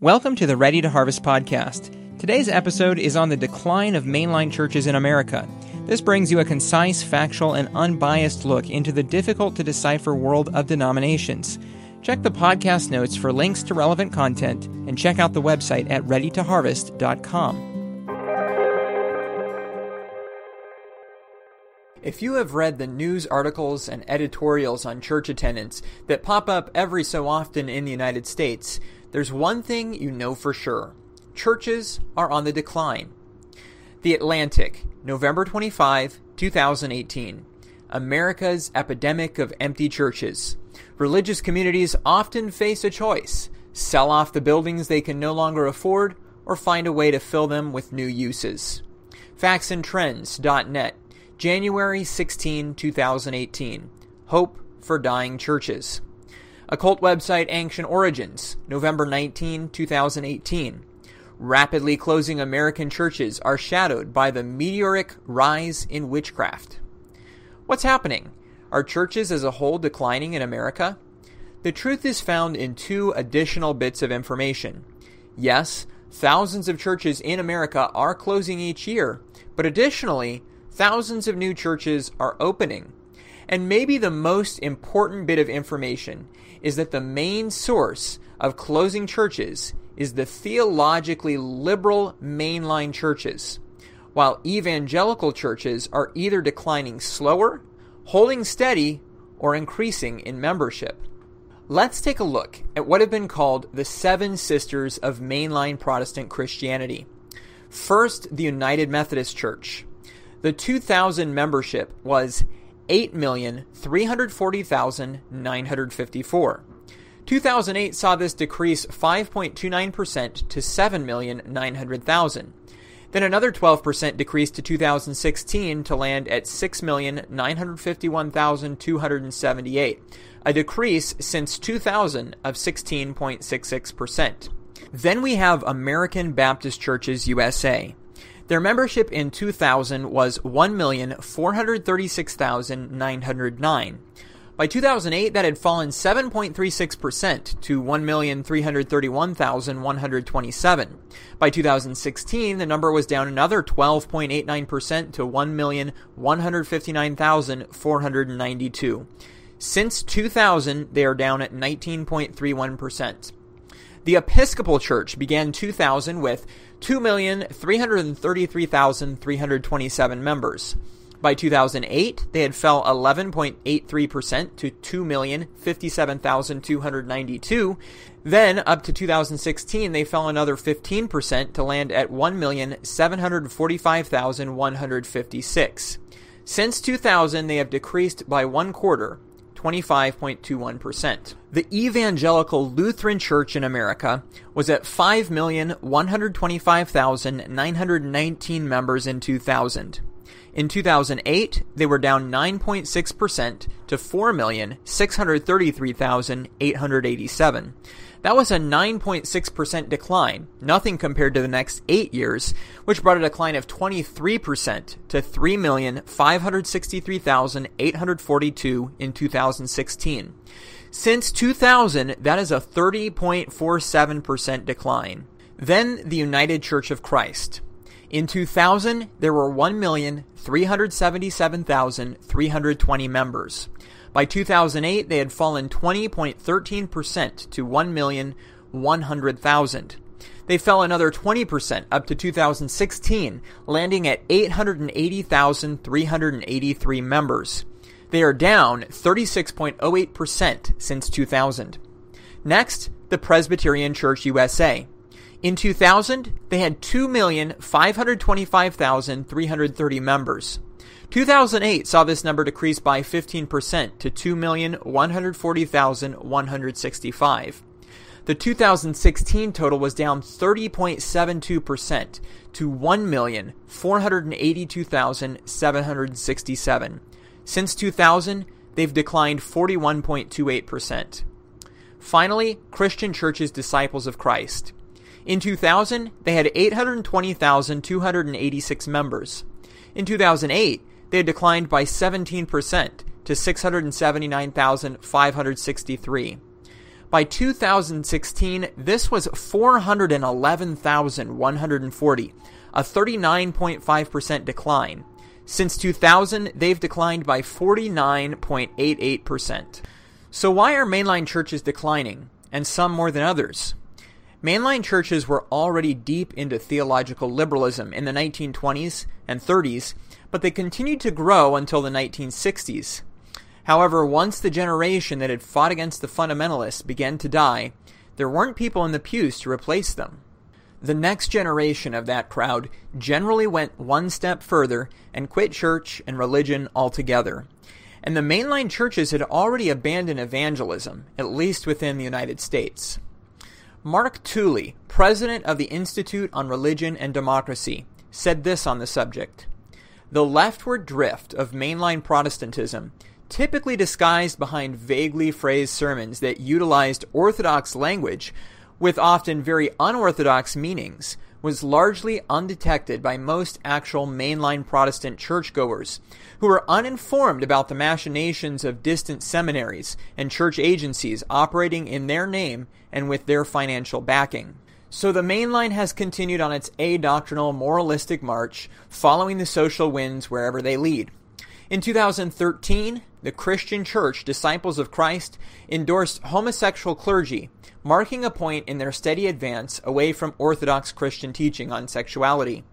Welcome to the Ready to Harvest podcast. Today's episode is on the decline of mainline churches in America. This brings you a concise, factual, and unbiased look into the difficult to decipher world of denominations. Check the podcast notes for links to relevant content and check out the website at readytoharvest.com. If you have read the news articles and editorials on church attendance that pop up every so often in the United States, there's one thing you know for sure churches are on the decline. The Atlantic, November 25, 2018. America's epidemic of empty churches. Religious communities often face a choice sell off the buildings they can no longer afford or find a way to fill them with new uses. FactsandTrends.net, January 16, 2018. Hope for dying churches. Occult website Ancient Origins, November 19, 2018. Rapidly closing American churches are shadowed by the meteoric rise in witchcraft. What's happening? Are churches as a whole declining in America? The truth is found in two additional bits of information. Yes, thousands of churches in America are closing each year, but additionally, thousands of new churches are opening. And maybe the most important bit of information is that the main source of closing churches is the theologically liberal mainline churches, while evangelical churches are either declining slower, holding steady, or increasing in membership. Let's take a look at what have been called the seven sisters of mainline Protestant Christianity. First, the United Methodist Church. The 2000 membership was 8,340,954. 2008 saw this decrease 5.29% to 7,900,000. Then another 12% decrease to 2016 to land at 6,951,278, a decrease since 2000 of 16.66%. Then we have American Baptist Churches USA. Their membership in 2000 was 1,436,909. By 2008, that had fallen 7.36% to 1,331,127. By 2016, the number was down another 12.89% to 1,159,492. Since 2000, they are down at 19.31%. The Episcopal Church began 2000 with 2,333,327 members. By 2008, they had fell 11.83% to 2,057,292. Then, up to 2016, they fell another 15% to land at 1,745,156. Since 2000, they have decreased by one quarter, 25.21%. The Evangelical Lutheran Church in America was at 5,125,919 members in 2000. In 2008, they were down 9.6% to 4,633,887. That was a 9.6% decline, nothing compared to the next eight years, which brought a decline of 23% to 3,563,842 in 2016. Since 2000, that is a 30.47% decline. Then the United Church of Christ. In 2000, there were 1,377,320 members. By 2008, they had fallen 20.13% to 1,100,000. They fell another 20% up to 2016, landing at 880,383 members. They are down 36.08% since 2000. Next, the Presbyterian Church USA. In 2000, they had 2,525,330 members. 2008 saw this number decrease by 15% to 2,140,165. The 2016 total was down 30.72% to 1,482,767. Since 2000, they've declined 41.28%. Finally, Christian Churches Disciples of Christ. In 2000, they had 820,286 members. In 2008, they had declined by 17% to 679,563. By 2016, this was 411,140, a 39.5% decline. Since 2000, they've declined by 49.88%. So why are mainline churches declining, and some more than others? Mainline churches were already deep into theological liberalism in the 1920s and 30s, but they continued to grow until the 1960s. However, once the generation that had fought against the fundamentalists began to die, there weren't people in the pews to replace them. The next generation of that crowd generally went one step further and quit church and religion altogether. And the mainline churches had already abandoned evangelism, at least within the United States. Mark Tooley, president of the Institute on Religion and Democracy, said this on the subject. The leftward drift of mainline Protestantism, typically disguised behind vaguely phrased sermons that utilized orthodox language, with often very unorthodox meanings, was largely undetected by most actual mainline Protestant churchgoers, who were uninformed about the machinations of distant seminaries and church agencies operating in their name and with their financial backing. So the mainline has continued on its adoctrinal moralistic march, following the social winds wherever they lead. In 2013, the Christian Church Disciples of Christ endorsed homosexual clergy, marking a point in their steady advance away from Orthodox Christian teaching on sexuality.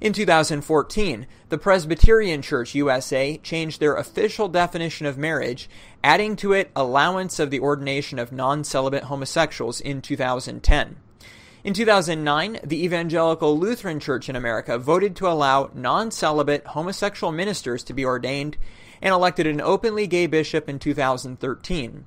In 2014, the Presbyterian Church USA changed their official definition of marriage, adding to it allowance of the ordination of non celibate homosexuals in 2010. In 2009, the Evangelical Lutheran Church in America voted to allow non celibate homosexual ministers to be ordained and elected an openly gay bishop in 2013.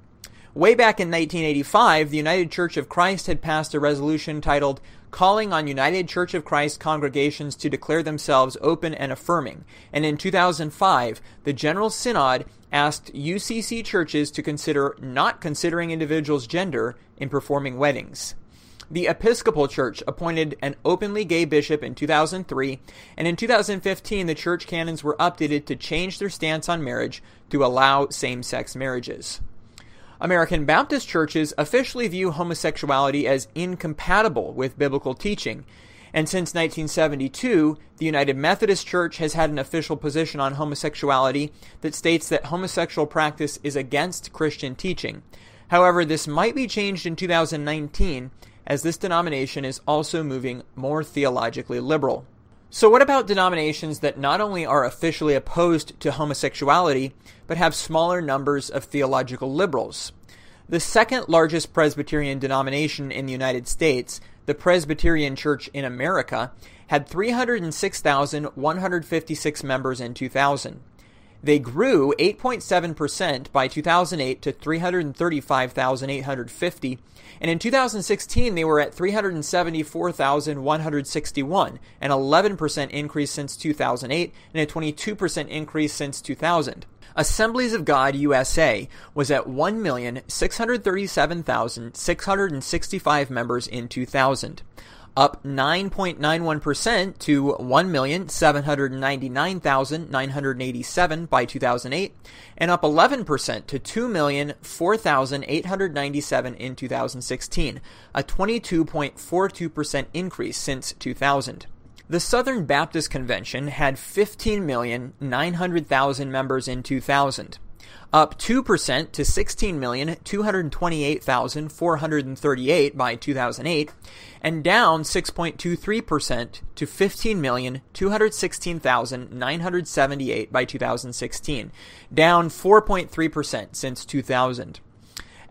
Way back in 1985, the United Church of Christ had passed a resolution titled Calling on United Church of Christ congregations to declare themselves open and affirming. And in 2005, the General Synod asked UCC churches to consider not considering individuals' gender in performing weddings. The Episcopal Church appointed an openly gay bishop in 2003, and in 2015 the church canons were updated to change their stance on marriage to allow same sex marriages. American Baptist churches officially view homosexuality as incompatible with biblical teaching, and since 1972, the United Methodist Church has had an official position on homosexuality that states that homosexual practice is against Christian teaching. However, this might be changed in 2019 as this denomination is also moving more theologically liberal. So, what about denominations that not only are officially opposed to homosexuality, but have smaller numbers of theological liberals? The second largest Presbyterian denomination in the United States, the Presbyterian Church in America, had 306,156 members in 2000. They grew 8.7% by 2008 to 335,850, and in 2016 they were at 374,161, an 11% increase since 2008 and a 22% increase since 2000. Assemblies of God USA was at 1,637,665 members in 2000 up 9.91% to 1,799,987 by 2008, and up 11% to 2,004,897 in 2016, a 22.42% increase since 2000. The Southern Baptist Convention had 15,900,000 members in 2000 up 2% to 16,228,438 by 2008, and down 6.23% to 15,216,978 by 2016, down 4.3% since 2000.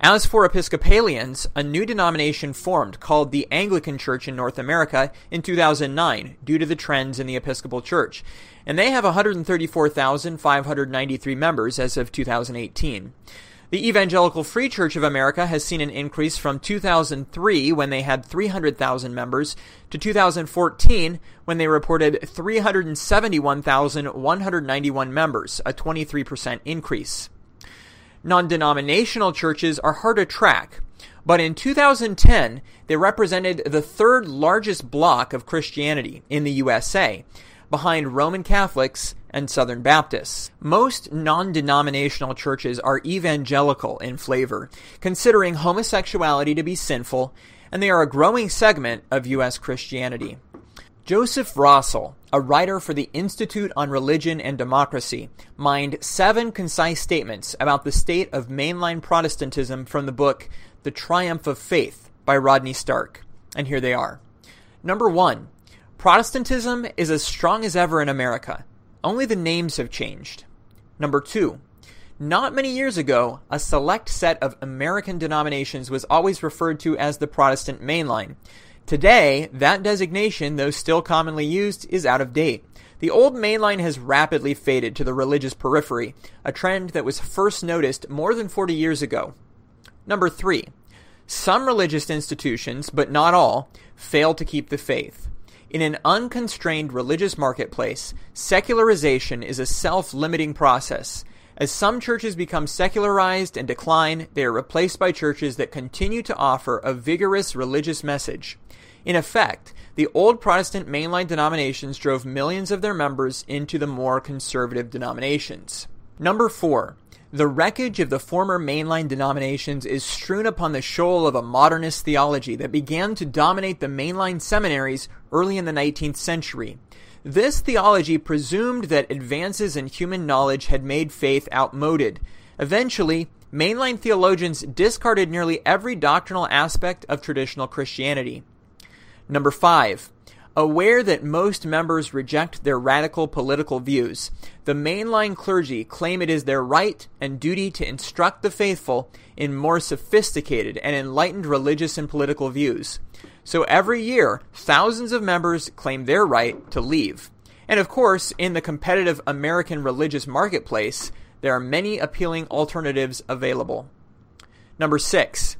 As for Episcopalians, a new denomination formed called the Anglican Church in North America in 2009 due to the trends in the Episcopal Church, and they have 134,593 members as of 2018. The Evangelical Free Church of America has seen an increase from 2003 when they had 300,000 members to 2014 when they reported 371,191 members, a 23% increase non denominational churches are hard to track, but in 2010, they represented the third largest block of Christianity in the USA. behind Roman Catholics and Southern Baptists. Most non denominational churches are evangelical in flavor, considering homosexuality to be sinful, and they are a growing segment of U.S. Christianity. Joseph Rossell, a writer for the Institute on Religion and Democracy, mined seven concise statements about the state of mainline Protestantism from the book The Triumph of Faith by Rodney Stark. And here they are. Number one, Protestantism is as strong as ever in America. Only the names have changed. Number two, not many years ago, a select set of American denominations was always referred to as the Protestant mainline. Today, that designation, though still commonly used, is out of date. The old mainline has rapidly faded to the religious periphery, a trend that was first noticed more than 40 years ago. Number three, some religious institutions, but not all, fail to keep the faith. In an unconstrained religious marketplace, secularization is a self limiting process. As some churches become secularized and decline, they are replaced by churches that continue to offer a vigorous religious message. In effect, the old Protestant mainline denominations drove millions of their members into the more conservative denominations. Number four, the wreckage of the former mainline denominations is strewn upon the shoal of a modernist theology that began to dominate the mainline seminaries early in the 19th century. This theology presumed that advances in human knowledge had made faith outmoded. Eventually, mainline theologians discarded nearly every doctrinal aspect of traditional Christianity. Number five, aware that most members reject their radical political views, the mainline clergy claim it is their right and duty to instruct the faithful in more sophisticated and enlightened religious and political views. So every year, thousands of members claim their right to leave. And of course, in the competitive American religious marketplace, there are many appealing alternatives available. Number six,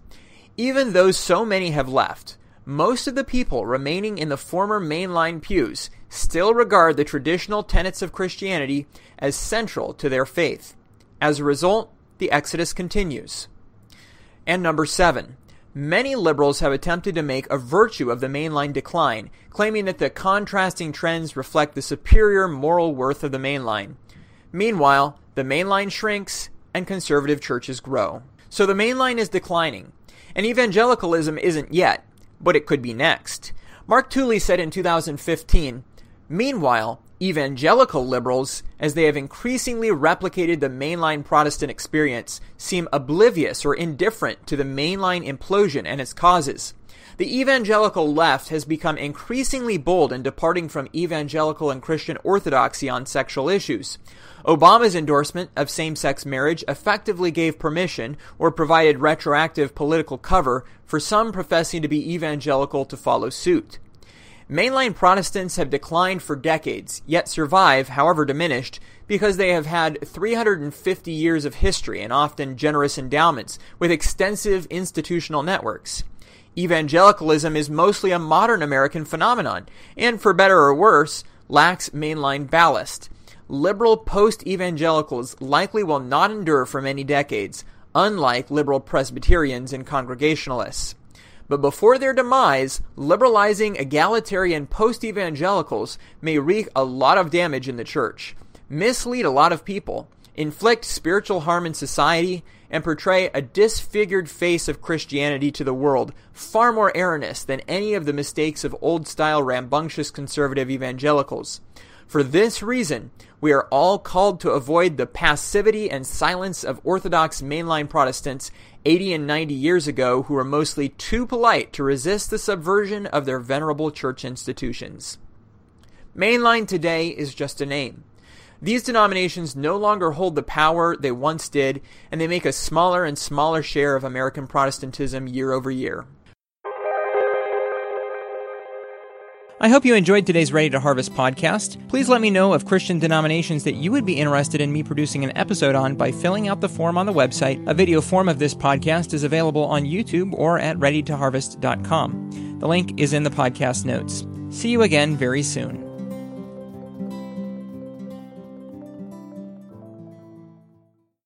even though so many have left, most of the people remaining in the former mainline pews still regard the traditional tenets of Christianity as central to their faith. As a result, the exodus continues. And number seven, many liberals have attempted to make a virtue of the mainline decline, claiming that the contrasting trends reflect the superior moral worth of the mainline. Meanwhile, the mainline shrinks and conservative churches grow. So the mainline is declining, and evangelicalism isn't yet, but it could be next. Mark Tooley said in 2015 Meanwhile, evangelical liberals, as they have increasingly replicated the mainline Protestant experience, seem oblivious or indifferent to the mainline implosion and its causes. The evangelical left has become increasingly bold in departing from evangelical and Christian orthodoxy on sexual issues. Obama's endorsement of same sex marriage effectively gave permission or provided retroactive political cover for some professing to be evangelical to follow suit. Mainline Protestants have declined for decades, yet survive, however diminished, because they have had 350 years of history and often generous endowments with extensive institutional networks. Evangelicalism is mostly a modern American phenomenon, and for better or worse, lacks mainline ballast liberal post evangelicals likely will not endure for many decades, unlike liberal Presbyterians and Congregationalists. But before their demise, liberalizing egalitarian post evangelicals may wreak a lot of damage in the church, mislead a lot of people, inflict spiritual harm in society, and portray a disfigured face of Christianity to the world far more erroneous than any of the mistakes of old style rambunctious conservative evangelicals. For this reason, we are all called to avoid the passivity and silence of Orthodox mainline Protestants 80 and 90 years ago who were mostly too polite to resist the subversion of their venerable church institutions. Mainline today is just a name. These denominations no longer hold the power they once did, and they make a smaller and smaller share of American Protestantism year over year. I hope you enjoyed today's Ready to Harvest podcast. Please let me know of Christian denominations that you would be interested in me producing an episode on by filling out the form on the website. A video form of this podcast is available on YouTube or at readytoharvest.com. The link is in the podcast notes. See you again very soon.